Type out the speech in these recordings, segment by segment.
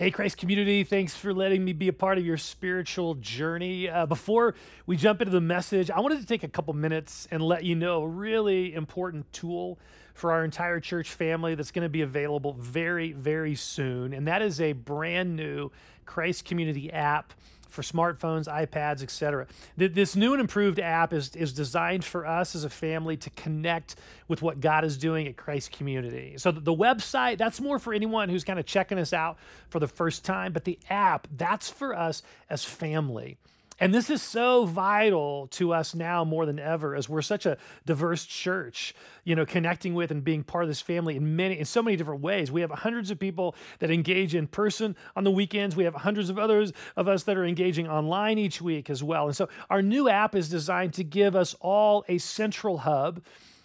Hey, Christ community, thanks for letting me be a part of your spiritual journey. Uh, before we jump into the message, I wanted to take a couple minutes and let you know a really important tool for our entire church family that's going to be available very, very soon. And that is a brand new Christ community app for smartphones, iPads, etc. This new and improved app is, is designed for us as a family to connect with what God is doing at Christ Community. So the website, that's more for anyone who's kind of checking us out for the first time, but the app, that's for us as family. And this is so vital to us now more than ever as we're such a diverse church, you know, connecting with and being part of this family in many in so many different ways. We have hundreds of people that engage in person on the weekends. We have hundreds of others of us that are engaging online each week as well. And so our new app is designed to give us all a central hub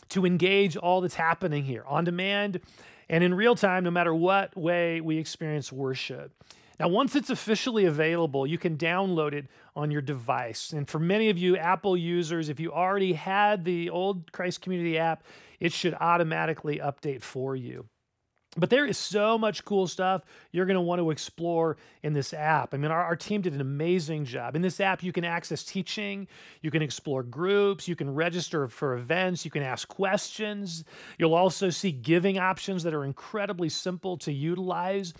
to engage all that's happening here on demand and in real time, no matter what way we experience worship. Now, once it's officially available, you can download it on your device. And for many of you Apple users, if you already had the old Christ Community app, it should automatically update for you. But there is so much cool stuff you're going to want to explore in this app. I mean, our, our, team did an amazing job. In this app, you can access teaching, you can explore groups, you can register for events, you can ask questions. You'll also see giving options that are incredibly simple to utilize.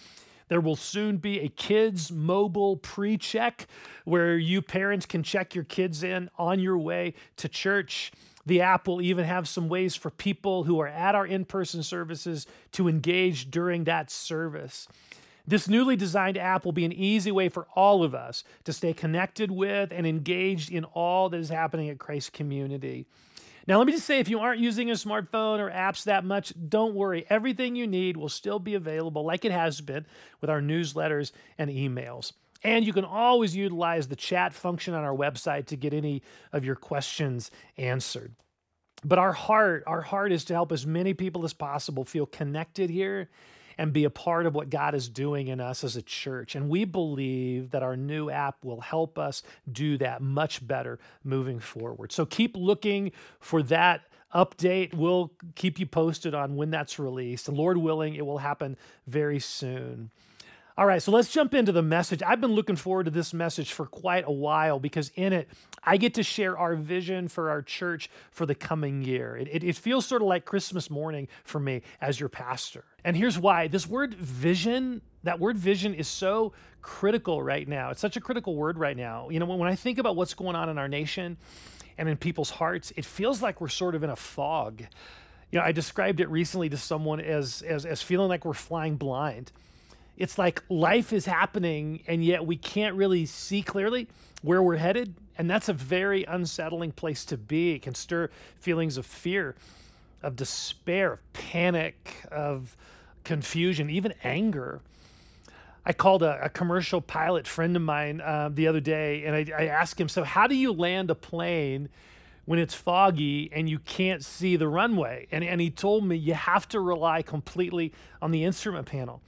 There will soon be a kids mobile pre check where you parents can check your kids in on your way to church. The app will even have some ways for people who are at our in person services to engage during that service. This newly designed app will be an easy way for all of us to stay connected with and engaged in all that is happening at Christ Community. Now, let me just say if you aren't using a smartphone or apps that much, don't worry. Everything you need will still be available, like it has been with our newsletters and emails. And you can always utilize the chat function on our website to get any of your questions answered. But our heart, our heart is to help as many people as possible feel connected here and be a part of what God is doing in us as a church. And we believe that our new app will help us do that much better moving forward. So keep looking for that update. We'll keep you posted on when that's released. Lord willing, it will happen very soon. All right, so let's jump into the message. I've been looking forward to this message for quite a while because in it, I get to share our vision for our church for the coming year. It, it, it, feels sort of like Christmas morning for me as your pastor. And here's why this word vision, that word vision is so critical right now. It's such a critical word right now. You know, when, when I think about what's going on in our nation and in people's hearts, it feels like we're sort of in a fog. You know, I described it recently to someone as, as, as feeling like we're flying blind it's like life is happening and yet we can't really see clearly where we're headed and that's a very unsettling place to be. It can stir feelings of fear of despair of panic of confusion even anger. I called a, a commercial pilot friend of mine uh, the other day and I, I asked him so how do you land a plane when it's foggy and you can't see the runway? And, and he told me you have to rely completely on the instrument panel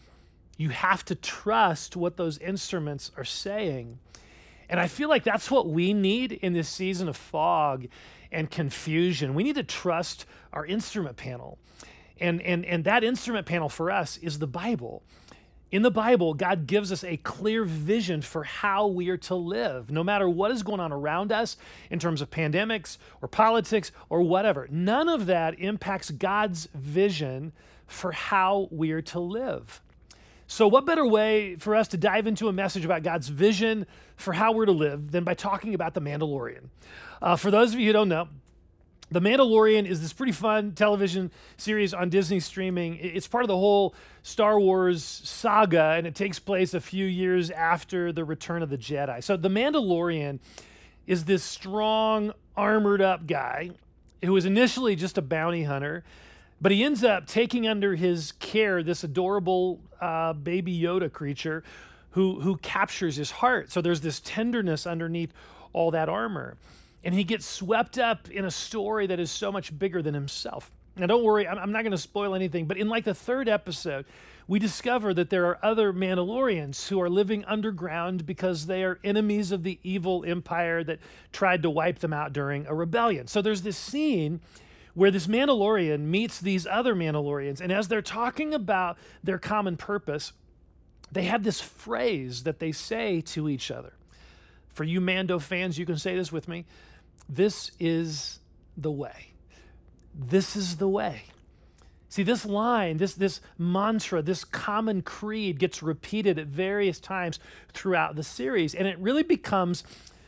you have to trust what those instruments are saying. And I feel like that's what we need in this season of fog and confusion. We need to trust our instrument panel. And, and, and that instrument panel for us is the Bible. In the Bible, God gives us a clear vision for how we are to live, no matter what is going on around us in terms of pandemics or politics or whatever. None of that impacts God's vision for how we are to live. So, what better way for us to dive into a message about God's vision for how we're to live than by talking about The Mandalorian? Uh, for those of you who don't know, The Mandalorian is this pretty fun television series on Disney streaming. It's part of the whole Star Wars saga, and it takes place a few years after the Return of the Jedi. So, The Mandalorian is this strong, armored up guy who was initially just a bounty hunter but he ends up taking under his care this adorable uh, baby Yoda creature who, who captures his heart. So there's this tenderness underneath all that armor. And he gets swept up in a story that is so much bigger than himself. Now, don't worry, I'm, I'm not going to spoil anything, but in like the third episode, we discover that there are other Mandalorians who are living underground because they are enemies of the evil empire that tried to wipe them out during a rebellion. So there's this scene where this Mandalorian meets these other Mandalorians. And as they're talking about their common purpose, they have this phrase that they say to each other. For you Mando fans, you can say this with me. This is the way. This is the way. See, this line, this, this mantra, this common creed gets repeated at various times throughout the series, and it really becomes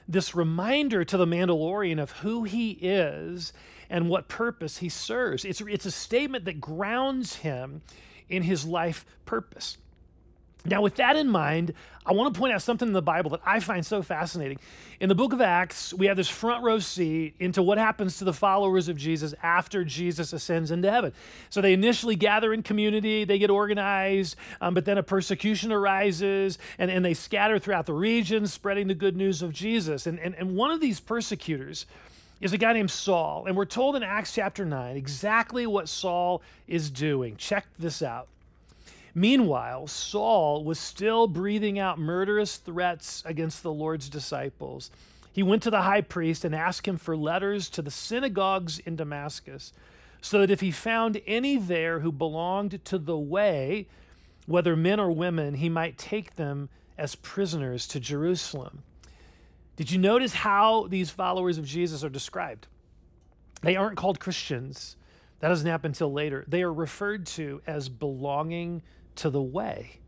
this reminder to the Mandalorian of who he is and what purpose he serves. It's, it's a statement that grounds him in his life purpose. Now, with that in mind, I want to point out something in the Bible that I find so fascinating. In the book of Acts, we have this front row seat into what happens to the followers of Jesus after Jesus ascends into heaven. So they initially gather in community, they get organized, um, but then a persecution arises, and, and they scatter throughout the region, spreading the good news of Jesus. And, and, and one of these persecutors, is a guy named Saul. And we're told in Acts chapter 9 exactly what Saul is doing. Check this out. Meanwhile, Saul was still breathing out murderous threats against the Lord's disciples. He went to the high priest and asked him for letters to the synagogues in Damascus, so that if he found any there who belonged to the way, whether men or women, he might take them as prisoners to Jerusalem. Did you notice how these followers of Jesus are described? They aren't called Christians. That doesn't happen until later. They are referred to as belonging to the way.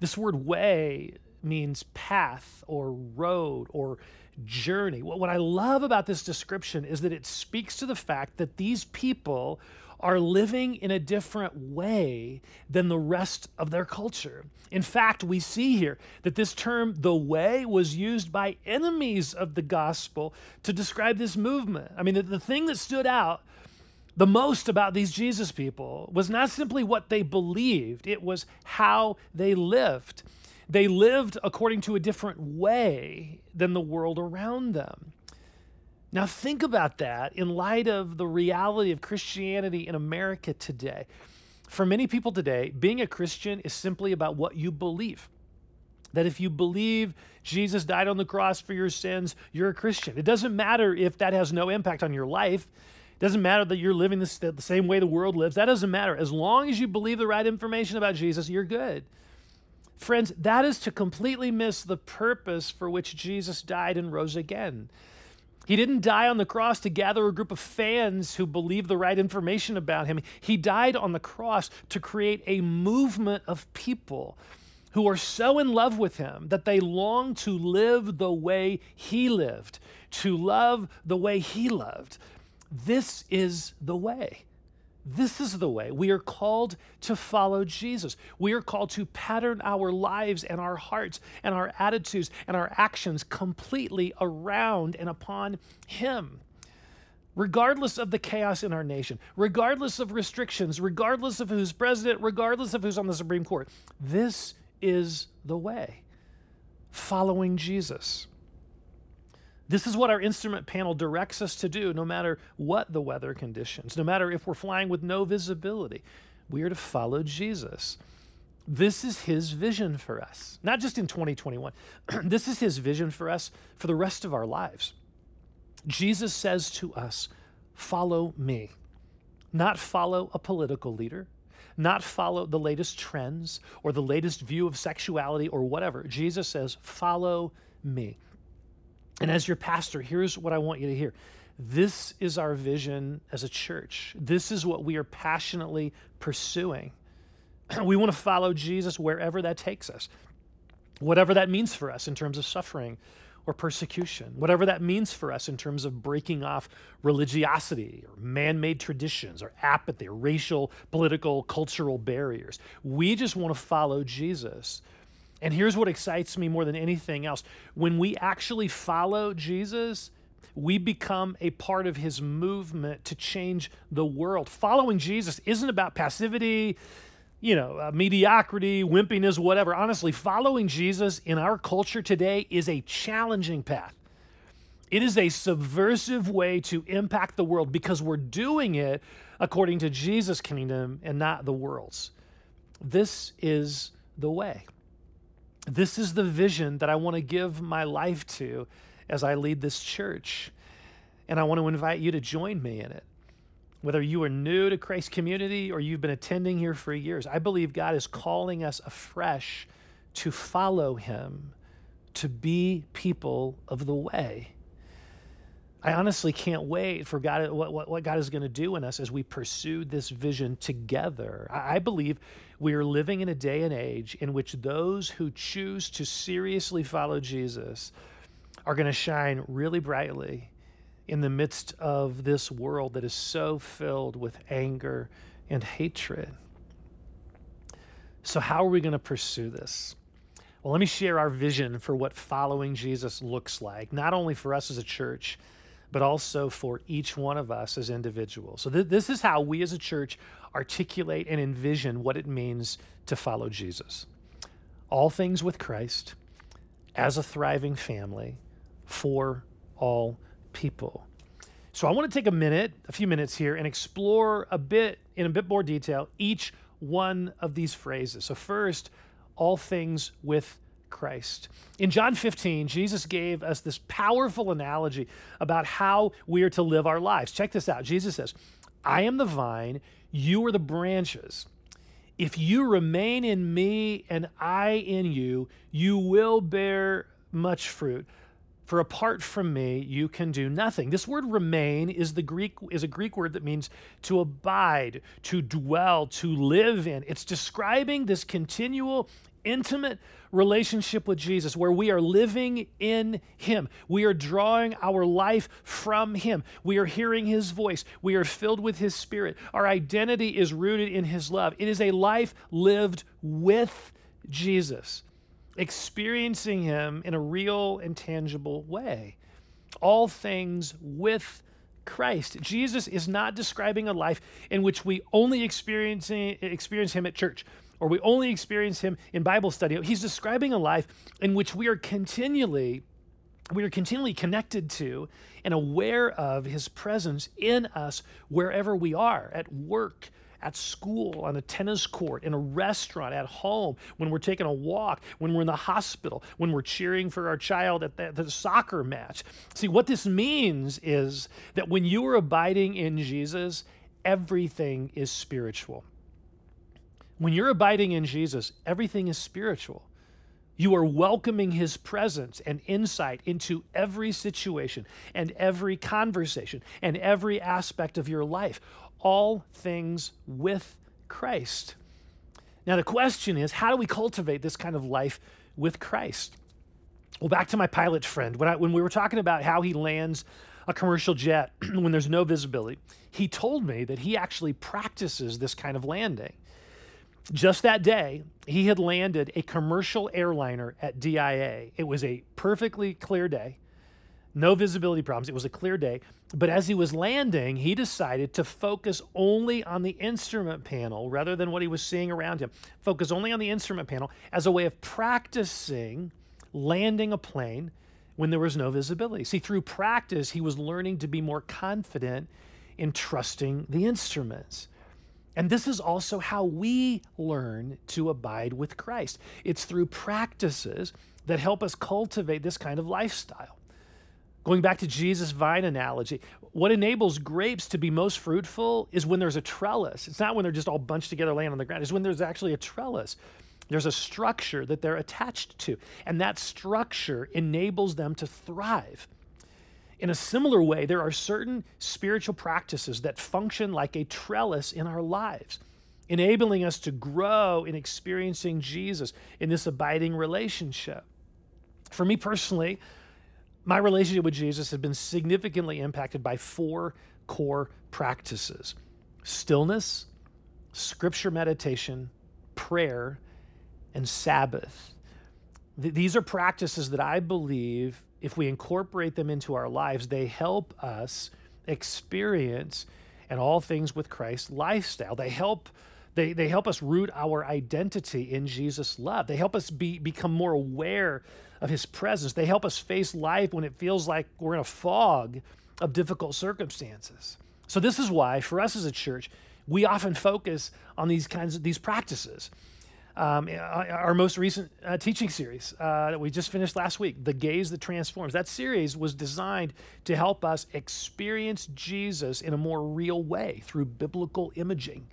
This word way means path or road or journey. What I love about this description is that it speaks to the fact that these people are living in a different way than the rest of their culture. In fact, we see here that this term, the way, was used by enemies of the gospel to describe this movement. I mean, the, the thing that stood out the most about these Jesus people was not simply what they believed, it was how they lived. They lived according to a different way than the world around them. Now, think about that in light of the reality of Christianity in America today. For many people today, being a Christian is simply about what you believe. That if you believe Jesus died on the cross for your sins, you're a Christian. It doesn't matter if that has no impact on your life. It doesn't matter that you're living the same way the world lives. That doesn't matter. As long as you believe the right information about Jesus, you're good. Friends, that is to completely miss the purpose for which Jesus died and rose again. He didn't die on the cross to gather a group of fans who believe the right information about him. He died on the cross to create a movement of people who are so in love with him that they long to live the way he lived, to love the way he loved, this is the way. This is the way. We are called to follow Jesus. We are called to pattern our lives and our hearts and our attitudes and our actions completely around and upon Him. Regardless of the chaos in our nation, regardless of restrictions, regardless of who's president, regardless of who's on the Supreme Court, this is the way. Following Jesus. This is what our instrument panel directs us to do, no matter what the weather conditions, no matter if we're flying with no visibility. We are to follow Jesus. This is his vision for us, not just in 2021. this is his vision for us for the rest of our lives. Jesus says to us, Follow me. Not follow a political leader, not follow the latest trends or the latest view of sexuality or whatever. Jesus says, Follow me. And as your pastor, here's what I want you to hear. This is our vision as a church. This is what we are passionately pursuing. We want to follow Jesus wherever that takes us, whatever that means for us in terms of suffering or persecution, whatever that means for us in terms of breaking off religiosity or man made traditions or apathy or racial, political, cultural barriers. We just want to follow Jesus and here's what excites me more than anything else when we actually follow Jesus, we become a part of his movement to change the world. Following Jesus isn't about passivity, you know, uh, mediocrity, wimpiness, whatever. Honestly, following Jesus in our culture today is a challenging path. It is a subversive way to impact the world because we're doing it according to Jesus' kingdom and not the world's. This is the way. This is the vision that I want to give my life to as I lead this church. And I want to invite you to join me in it. Whether you are new to Christ community or you've been attending here for years, I believe God is calling us afresh to follow him, to be people of the way. I honestly can't wait for God, what, what, what God is going to do in us as we pursue this vision together. I, I believe we are living in a day and age in which those who choose to seriously follow Jesus are going to shine really brightly in the midst of this world that is so filled with anger and hatred. So, how are we going to pursue this? Well, let me share our vision for what following Jesus looks like, not only for us as a church, but also for each one of us as individuals. So, th- this is how we as a church articulate and envision what it means to follow Jesus. All things with Christ, as a thriving family, for all people. So I want to take a minute, a few minutes here, and explore a bit in a bit more detail each one of these phrases. So, first, all things with Christ. In John 15, Jesus gave us this powerful analogy about how we are to live our lives. Check this out. Jesus says, I am the vine, you are the branches. If you remain in me and I in you, you will bear much fruit. For apart from me, you can do nothing. This word remain is the Greek is a Greek word that means to abide, to dwell, to live in. It's describing this continual intimate relationship with Jesus where we are living in Him. We are drawing our life from Him. We are hearing His voice. We are filled with His Spirit. Our identity is rooted in His love. It is a life lived with Jesus experiencing Him in a real and tangible way. All things with Christ. Jesus is not describing a life in which we only experience, experience Him at church or we only experience Him in Bible study. He's describing a life in which we are continually we are continually connected to and aware of his presence in us wherever we are at work at school, on a tennis court, in a restaurant, at home, when we're taking a walk, when we're in the hospital, when we're cheering for our child at the, the soccer match. See, what this means is that when you are abiding in Jesus, everything is spiritual. When you're abiding in Jesus, everything is spiritual. You are welcoming his presence and insight into every situation and every conversation and every aspect of your life all things with Christ. Now, the question is how do we cultivate this kind of life with Christ? Well, back to my pilot friend. When, I, when we were talking about how he lands a commercial jet when there's no visibility, he told me that he actually practices this kind of landing. Just that day, he had landed a commercial airliner at DIA. It was a perfectly clear day no visibility problems. It was a clear day. But as he was landing, he decided to focus only on the instrument panel rather than what he was seeing around him. Focus only on the instrument panel as a way of practicing landing a plane when there was no visibility. See, through practice, he was learning to be more confident in trusting the instruments. And this is also how we learn to abide with Christ. It's through practices that help us cultivate this kind of lifestyle. Going back to Jesus' vine analogy, what enables grapes to be most fruitful is when there's a trellis. It's not when they're just all bunched together laying on the ground, it's when there's actually a trellis. There's a structure that they're attached to, and that structure enables them to thrive. In a similar way, there are certain spiritual practices that function like a trellis in our lives, enabling us to grow in experiencing Jesus in this abiding relationship. For me personally, my relationship with Jesus has been significantly impacted by four core practices stillness, scripture meditation, prayer, and Sabbath. Th- these are practices that I believe, if we incorporate them into our lives, they help us experience and all things with Christ lifestyle. They help they, they help us root our identity in Jesus' love. They help us be, become more aware of his presence. They help us face life when it feels like we're in a fog of difficult circumstances. So this is why, for us as a church, we often focus on these kinds of these practices. Um, our most recent uh, teaching series uh, that we just finished last week, The Gaze That Transforms, that series was designed to help us experience Jesus in a more real way through biblical imaging.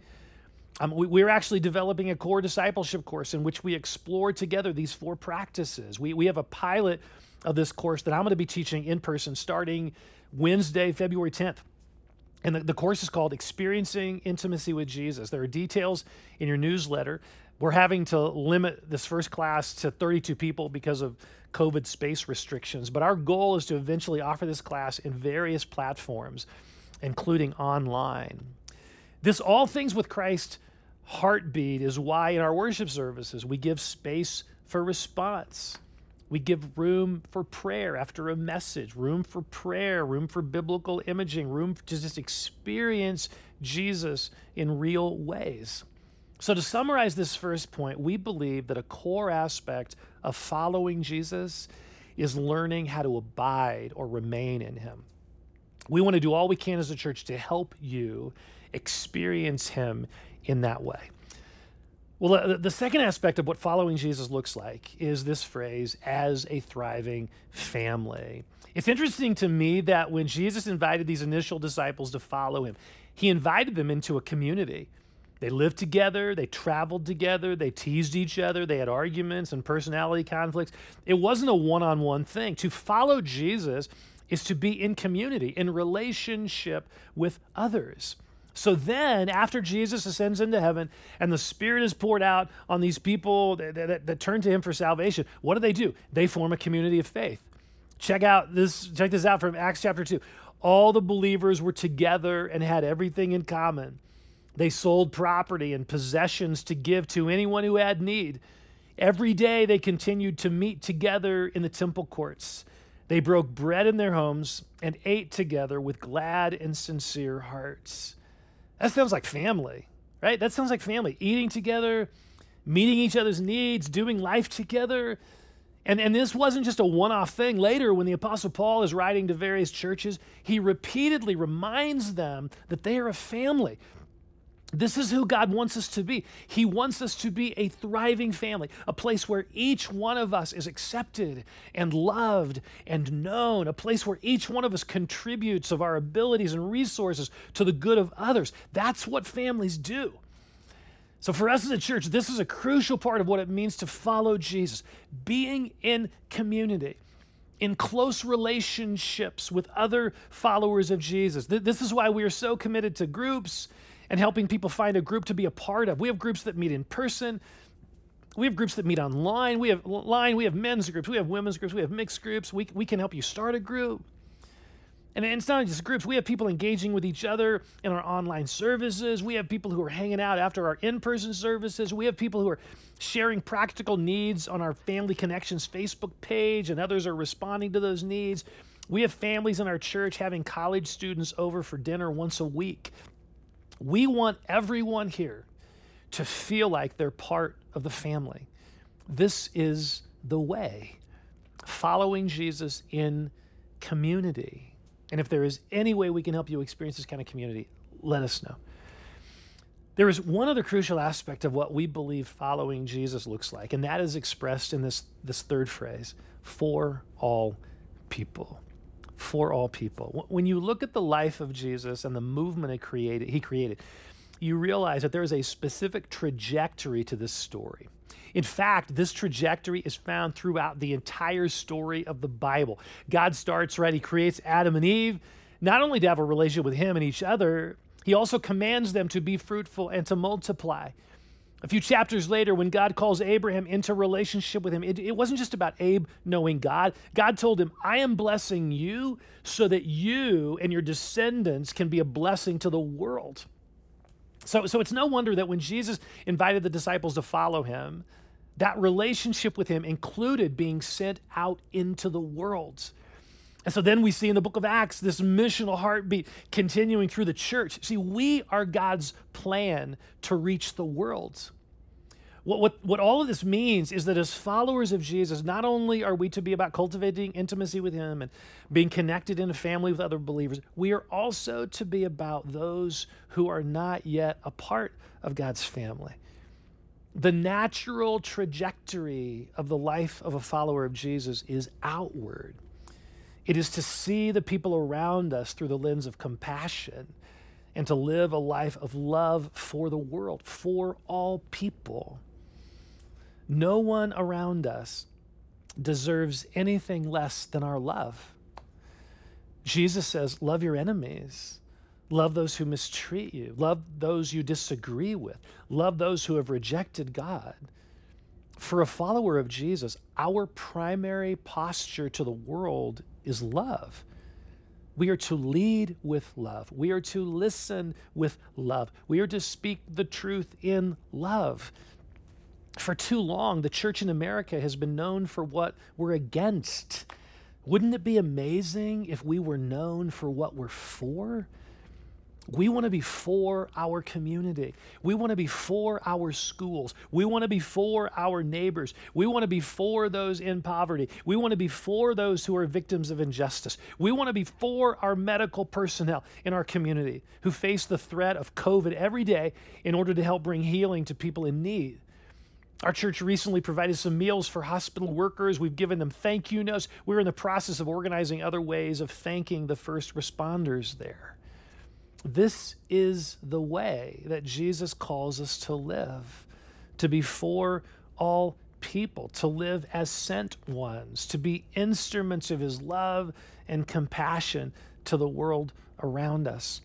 Um, we, we're actually developing a core discipleship course in which we explore together these four practices. We, we have a pilot of this course that I'm going to be teaching in person starting Wednesday, February 10th. And the, the course is called Experiencing Intimacy with Jesus. There are details in your newsletter. We're having to limit this first class to 32 people because of COVID space restrictions, but our goal is to eventually offer this class in various platforms, including online. This All Things with Christ heartbeat is why in our worship services we give space for response. We give room for prayer after a message, room for prayer, room for biblical imaging, room to just experience Jesus in real ways. So, to summarize this first point, we believe that a core aspect of following Jesus is learning how to abide or remain in Him. We want to do all we can as a church to help you experience Him in that way. Well, the second aspect of what following Jesus looks like is this phrase, as a thriving family. It's interesting to me that when Jesus invited these initial disciples to follow him, he invited them into a community. They lived together, they traveled together, they teased each other, they had arguments and personality conflicts. It wasn't a one on one thing. To follow Jesus is to be in community, in relationship with others. So then, after Jesus ascends into heaven and the Spirit is poured out on these people that, that, that, turn to Him for salvation, what do they do? They form a community of faith. Check out this. Check this out from Acts chapter two. All the believers were together and had everything in common. They sold property and possessions to give to anyone who had need. Every day they continued to meet together in the temple courts. They broke bread in their homes and ate together with glad and sincere hearts. That sounds like family, right? That sounds like family. Eating together, meeting each other's needs, doing life together. And, and this wasn't just a one off thing. Later, when the Apostle Paul is writing to various churches, he repeatedly reminds them that they are a family. This is who God wants us to be. He wants us to be a thriving family, a place where each one of us is accepted and loved and known, a place where each one of us contributes of our abilities and resources to the good of others. That's what families do. So, for us as a church, this is a crucial part of what it means to follow Jesus being in community in close relationships with other followers of Jesus. This is why we are so committed to groups and helping people find a group to be a part of. We have groups that meet in person. We have groups that meet online. We have line. We have men's groups. We have women's groups. We have mixed groups. We, we can help you start a group. And it's not just groups. We have people engaging with each other in our online services. We have people who are hanging out after our in person services. We have people who are sharing practical needs on our Family Connections Facebook page, and others are responding to those needs. We have families in our church having college students over for dinner once a week. We want everyone here to feel like they're part of the family. This is the way. Following Jesus in community. And if there is any way we can help you experience this kind of community, let us know. There is one other crucial aspect of what we believe following Jesus looks like, and that is expressed in this, this third phrase for all people for all people. When you look at the life of Jesus and the movement he created, he created, you realize that there is a specific trajectory to this story. In fact, this trajectory is found throughout the entire story of the Bible. God starts, right? He creates Adam and Eve, not only to have a relationship with him and each other, he also commands them to be fruitful and to multiply. A few chapters later, when God calls Abraham into relationship with him, it, it, wasn't just about Abe knowing God. God told him, I am blessing you so that you and your descendants can be a blessing to the world. So, so it's no wonder that when Jesus invited the disciples to follow him, that relationship with him included being sent out into the world. And so then we see in the book of Acts this missional heartbeat continuing through the church. See, we are God's plan to reach the world. What, what, what all of this means is that as followers of Jesus, not only are we to be about cultivating intimacy with Him and being connected in a family with other believers, we are also to be about those who are not yet a part of God's family. The natural trajectory of the life of a follower of Jesus is outward. It is to see the people around us through the lens of compassion and to live a life of love for the world, for all people. No one around us deserves anything less than our love. Jesus says, Love your enemies. Love those who mistreat you. Love those you disagree with. Love those who have rejected God. For a follower of Jesus, our primary posture to the world is love. We are to lead with love. We are to listen with love. We are to speak the truth in love. For too long, the church in America has been known for what we're against. Wouldn't it be amazing if we were known for what we're for? We want to be for our community. We want to be for our schools. We want to be for our neighbors. We want to be for those in poverty. We want to be for those who are victims of injustice. We want to be for our medical personnel in our community who face the threat of COVID every day in order to help bring healing to people in need. Our church recently provided some meals for hospital workers. We've given them thank you notes. We're in the process of organizing other ways of thanking the first responders there. This is the way that Jesus calls us to live, to be for all people, to live as sent ones, to be instruments of his love and compassion to the world around us.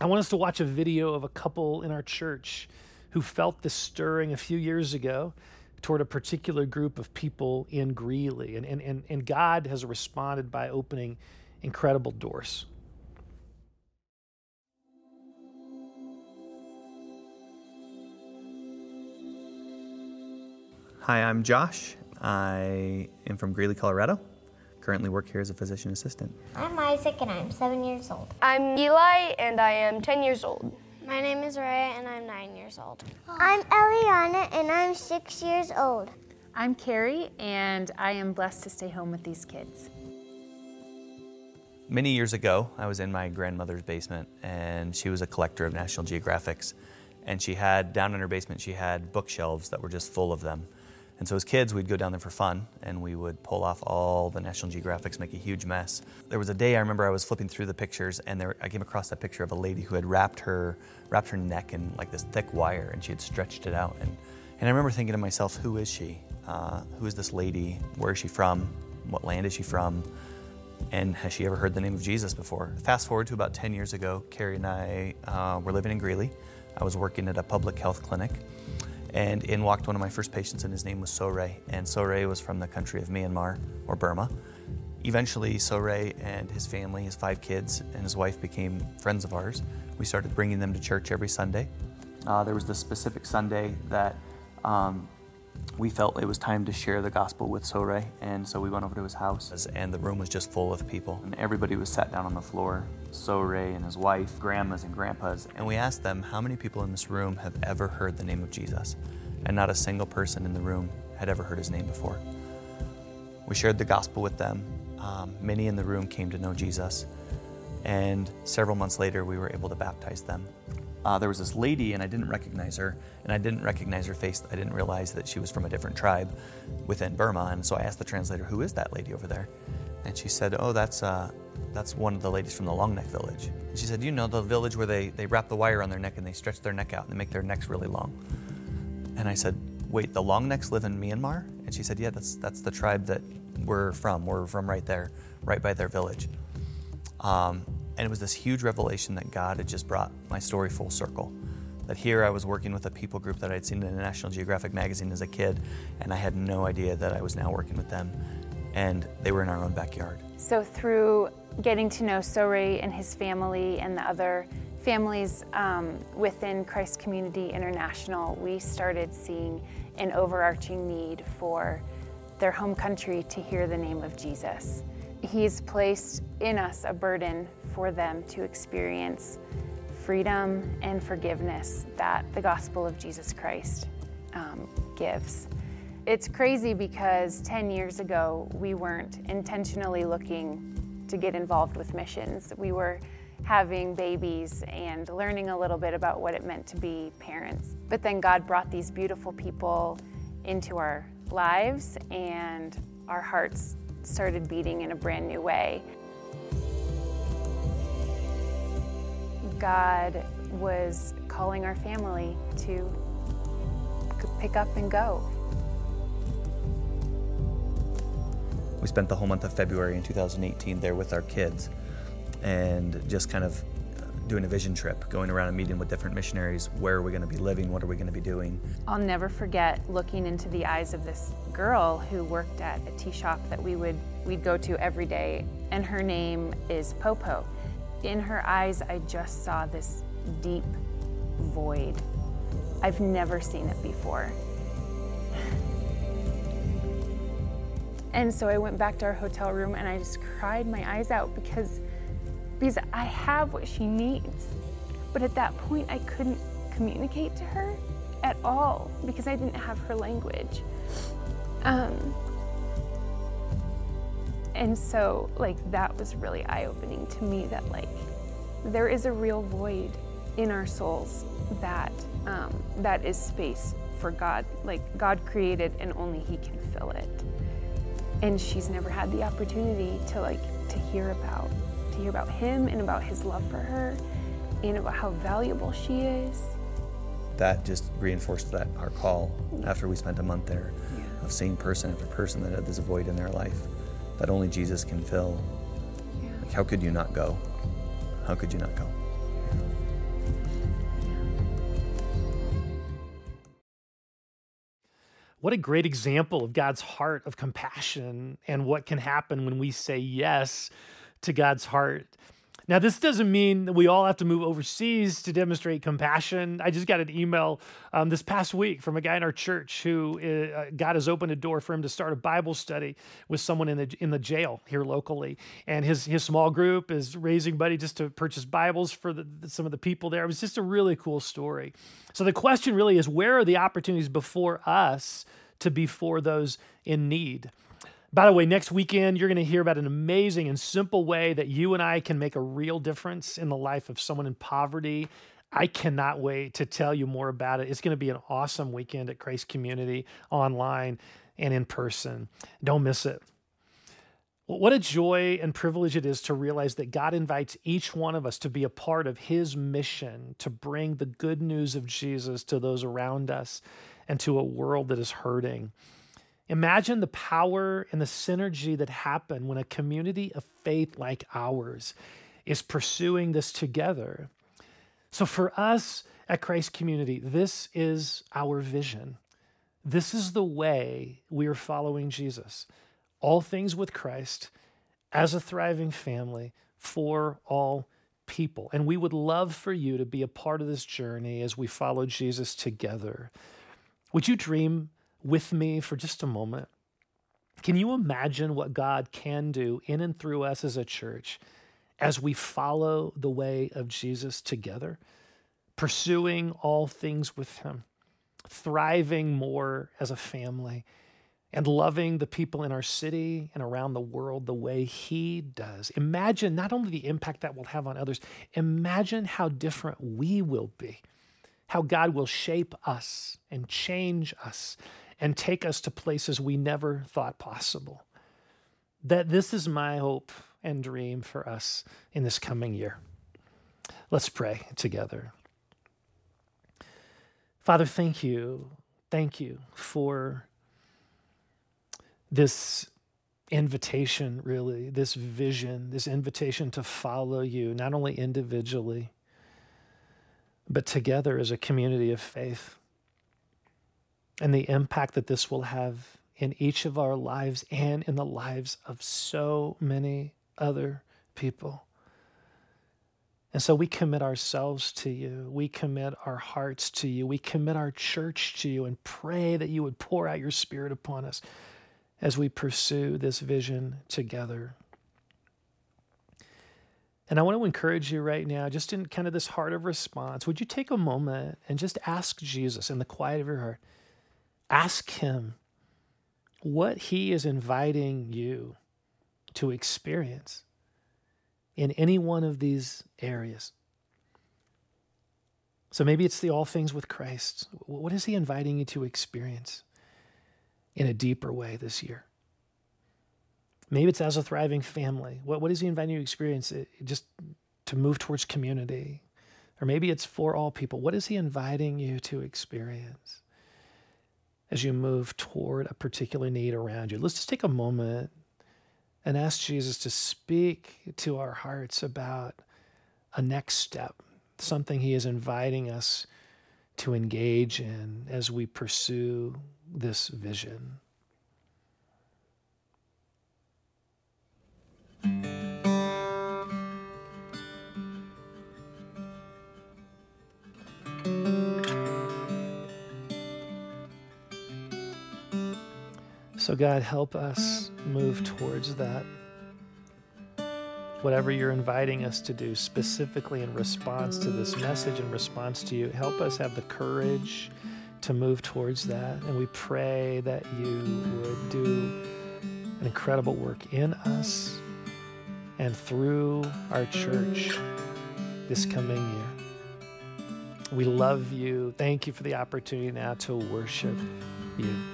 I want us to watch a video of a couple in our church who felt this stirring a few years ago toward a particular group of people in Greeley. And, and, and, and God has responded by opening incredible doors. Hi, I'm Josh. I am from Greeley, Colorado. Currently work here as a physician assistant. I'm Isaac and I'm seven years old. I'm Eli and I am 10 years old. My name is Raya and I'm nine years old. I'm Eliana and I'm six years old. I'm Carrie and I am blessed to stay home with these kids. Many years ago, I was in my grandmother's basement and she was a collector of National Geographics. And she had, down in her basement, she had bookshelves that were just full of them. And so as kids, we'd go down there for fun and we would pull off all the National Geographics, make a huge mess. There was a day I remember I was flipping through the pictures and there, I came across that picture of a lady who had wrapped her, wrapped her neck in like this thick wire and she had stretched it out. And, and I remember thinking to myself, who is she? Uh, who is this lady? Where is she from? What land is she from? And has she ever heard the name of Jesus before? Fast forward to about 10 years ago, Carrie and I uh, were living in Greeley. I was working at a public health clinic and in walked one of my first patients, and his name was Soray. And Soray was from the country of Myanmar or Burma. Eventually, Soray and his family, his five kids, and his wife became friends of ours. We started bringing them to church every Sunday. Uh, there was this specific Sunday that um, we felt it was time to share the gospel with Soray, and so we went over to his house, and the room was just full of people, and everybody was sat down on the floor. Soray and his wife, grandmas and grandpas, and we asked them how many people in this room have ever heard the name of Jesus, and not a single person in the room had ever heard his name before. We shared the gospel with them. Um, many in the room came to know Jesus, and several months later, we were able to baptize them uh, there was this lady, and I didn't recognize her, and I didn't recognize her face. I didn't realize that she was from a different tribe within Burma. And so I asked the translator, "Who is that lady over there?" And she said, "Oh, that's uh, that's one of the ladies from the Long Neck village." And she said, "You know the village where they they wrap the wire on their neck and they stretch their neck out and they make their necks really long." And I said, "Wait, the Long Necks live in Myanmar?" And she said, "Yeah, that's that's the tribe that we're from. We're from right there, right by their village." Um, and it was this huge revelation that God had just brought my story full circle. That here I was working with a people group that I'd seen in a National Geographic magazine as a kid, and I had no idea that I was now working with them. And they were in our own backyard. So, through getting to know Soray and his family and the other families um, within Christ Community International, we started seeing an overarching need for their home country to hear the name of Jesus. He's placed in us a burden for them to experience freedom and forgiveness that the gospel of Jesus Christ um, gives. It's crazy because 10 years ago, we weren't intentionally looking to get involved with missions. We were having babies and learning a little bit about what it meant to be parents. But then God brought these beautiful people into our lives, and our hearts started beating in a brand new way. God was calling our family to pick up and go. We spent the whole month of February in 2018 there with our kids and just kind of doing a vision trip, going around and meeting with different missionaries. Where are we going to be living? What are we going to be doing? I'll never forget looking into the eyes of this girl who worked at a tea shop that we would we'd go to every day, and her name is Popo. In her eyes, I just saw this deep void. I've never seen it before. And so I went back to our hotel room and I just cried my eyes out because because I have what she needs. But at that point, I couldn't communicate to her at all because I didn't have her language. Um, and so, like, that was really eye opening to me that, like, there is a real void in our souls that um, that is space for God. Like, God created and only He can fill it. And she's never had the opportunity to, like, to hear about to hear about him and about his love for her and about how valuable she is. That just reinforced that our call after we spent a month there yeah. of seeing person after person that had this void in their life that only Jesus can fill. Yeah. Like how could you not go? How could you not go? What a great example of God's heart of compassion and what can happen when we say yes to God's heart. Now, this doesn't mean that we all have to move overseas to demonstrate compassion. I just got an email um, this past week from a guy in our church who uh, God has opened a door for him to start a Bible study with someone in the in the jail here locally, and his his small group is raising money just to purchase Bibles for the, some of the people there. It was just a really cool story. So the question really is, where are the opportunities before us to be for those in need? By the way, next weekend, you're going to hear about an amazing and simple way that you and I can make a real difference in the life of someone in poverty. I cannot wait to tell you more about it. It's going to be an awesome weekend at Christ Community online and in person. Don't miss it. What a joy and privilege it is to realize that God invites each one of us to be a part of His mission to bring the good news of Jesus to those around us and to a world that is hurting. Imagine the power and the synergy that happen when a community of faith like ours is pursuing this together. So, for us at Christ Community, this is our vision. This is the way we are following Jesus. All things with Christ as a thriving family for all people. And we would love for you to be a part of this journey as we follow Jesus together. Would you dream with me for just a moment? Can you imagine what God can do in and through us as a church as we follow the way of Jesus together, pursuing all things with Him, thriving more as a family, and loving the people in our city and around the world the way He does? Imagine not only the impact that will have on others, imagine how different we will be, how God will shape us and change us and take us to places we never thought possible. That this is my hope and dream for us in this coming year. Let's pray together. Father, thank you. Thank you for this invitation, really, this vision, this invitation to follow you, not only individually, but together as a community of faith and the impact that this will have in each of our lives and in the lives of so many other people. And so we commit ourselves to you. We commit our hearts to you. We commit our church to you and pray that you would pour out your spirit upon us as we pursue this vision together. And I want to encourage you right now, just in kind of this heart of response, would you take a moment and just ask Jesus in the quiet of your heart? Ask Him what He is inviting you to experience in any one of these areas. So maybe it's the all things with Christ. What is He inviting you to experience in a deeper way this year? Maybe it's as a thriving family. What, what is He inviting you to experience? It, just to move towards community, Or maybe it's for all people. What is He inviting you to experience as you move toward a particular need around you? Let's just take a moment and ask Jesus to speak to our hearts about a next step, something He is inviting us to engage in as we pursue this vision. So, God, help us move towards that. Whatever you're inviting us to do, specifically in response to this message, in response to you, help us have the courage to move towards that. And we pray that you would do an incredible work in us and through our church this coming year. We love you. Thank you for the opportunity now to worship you.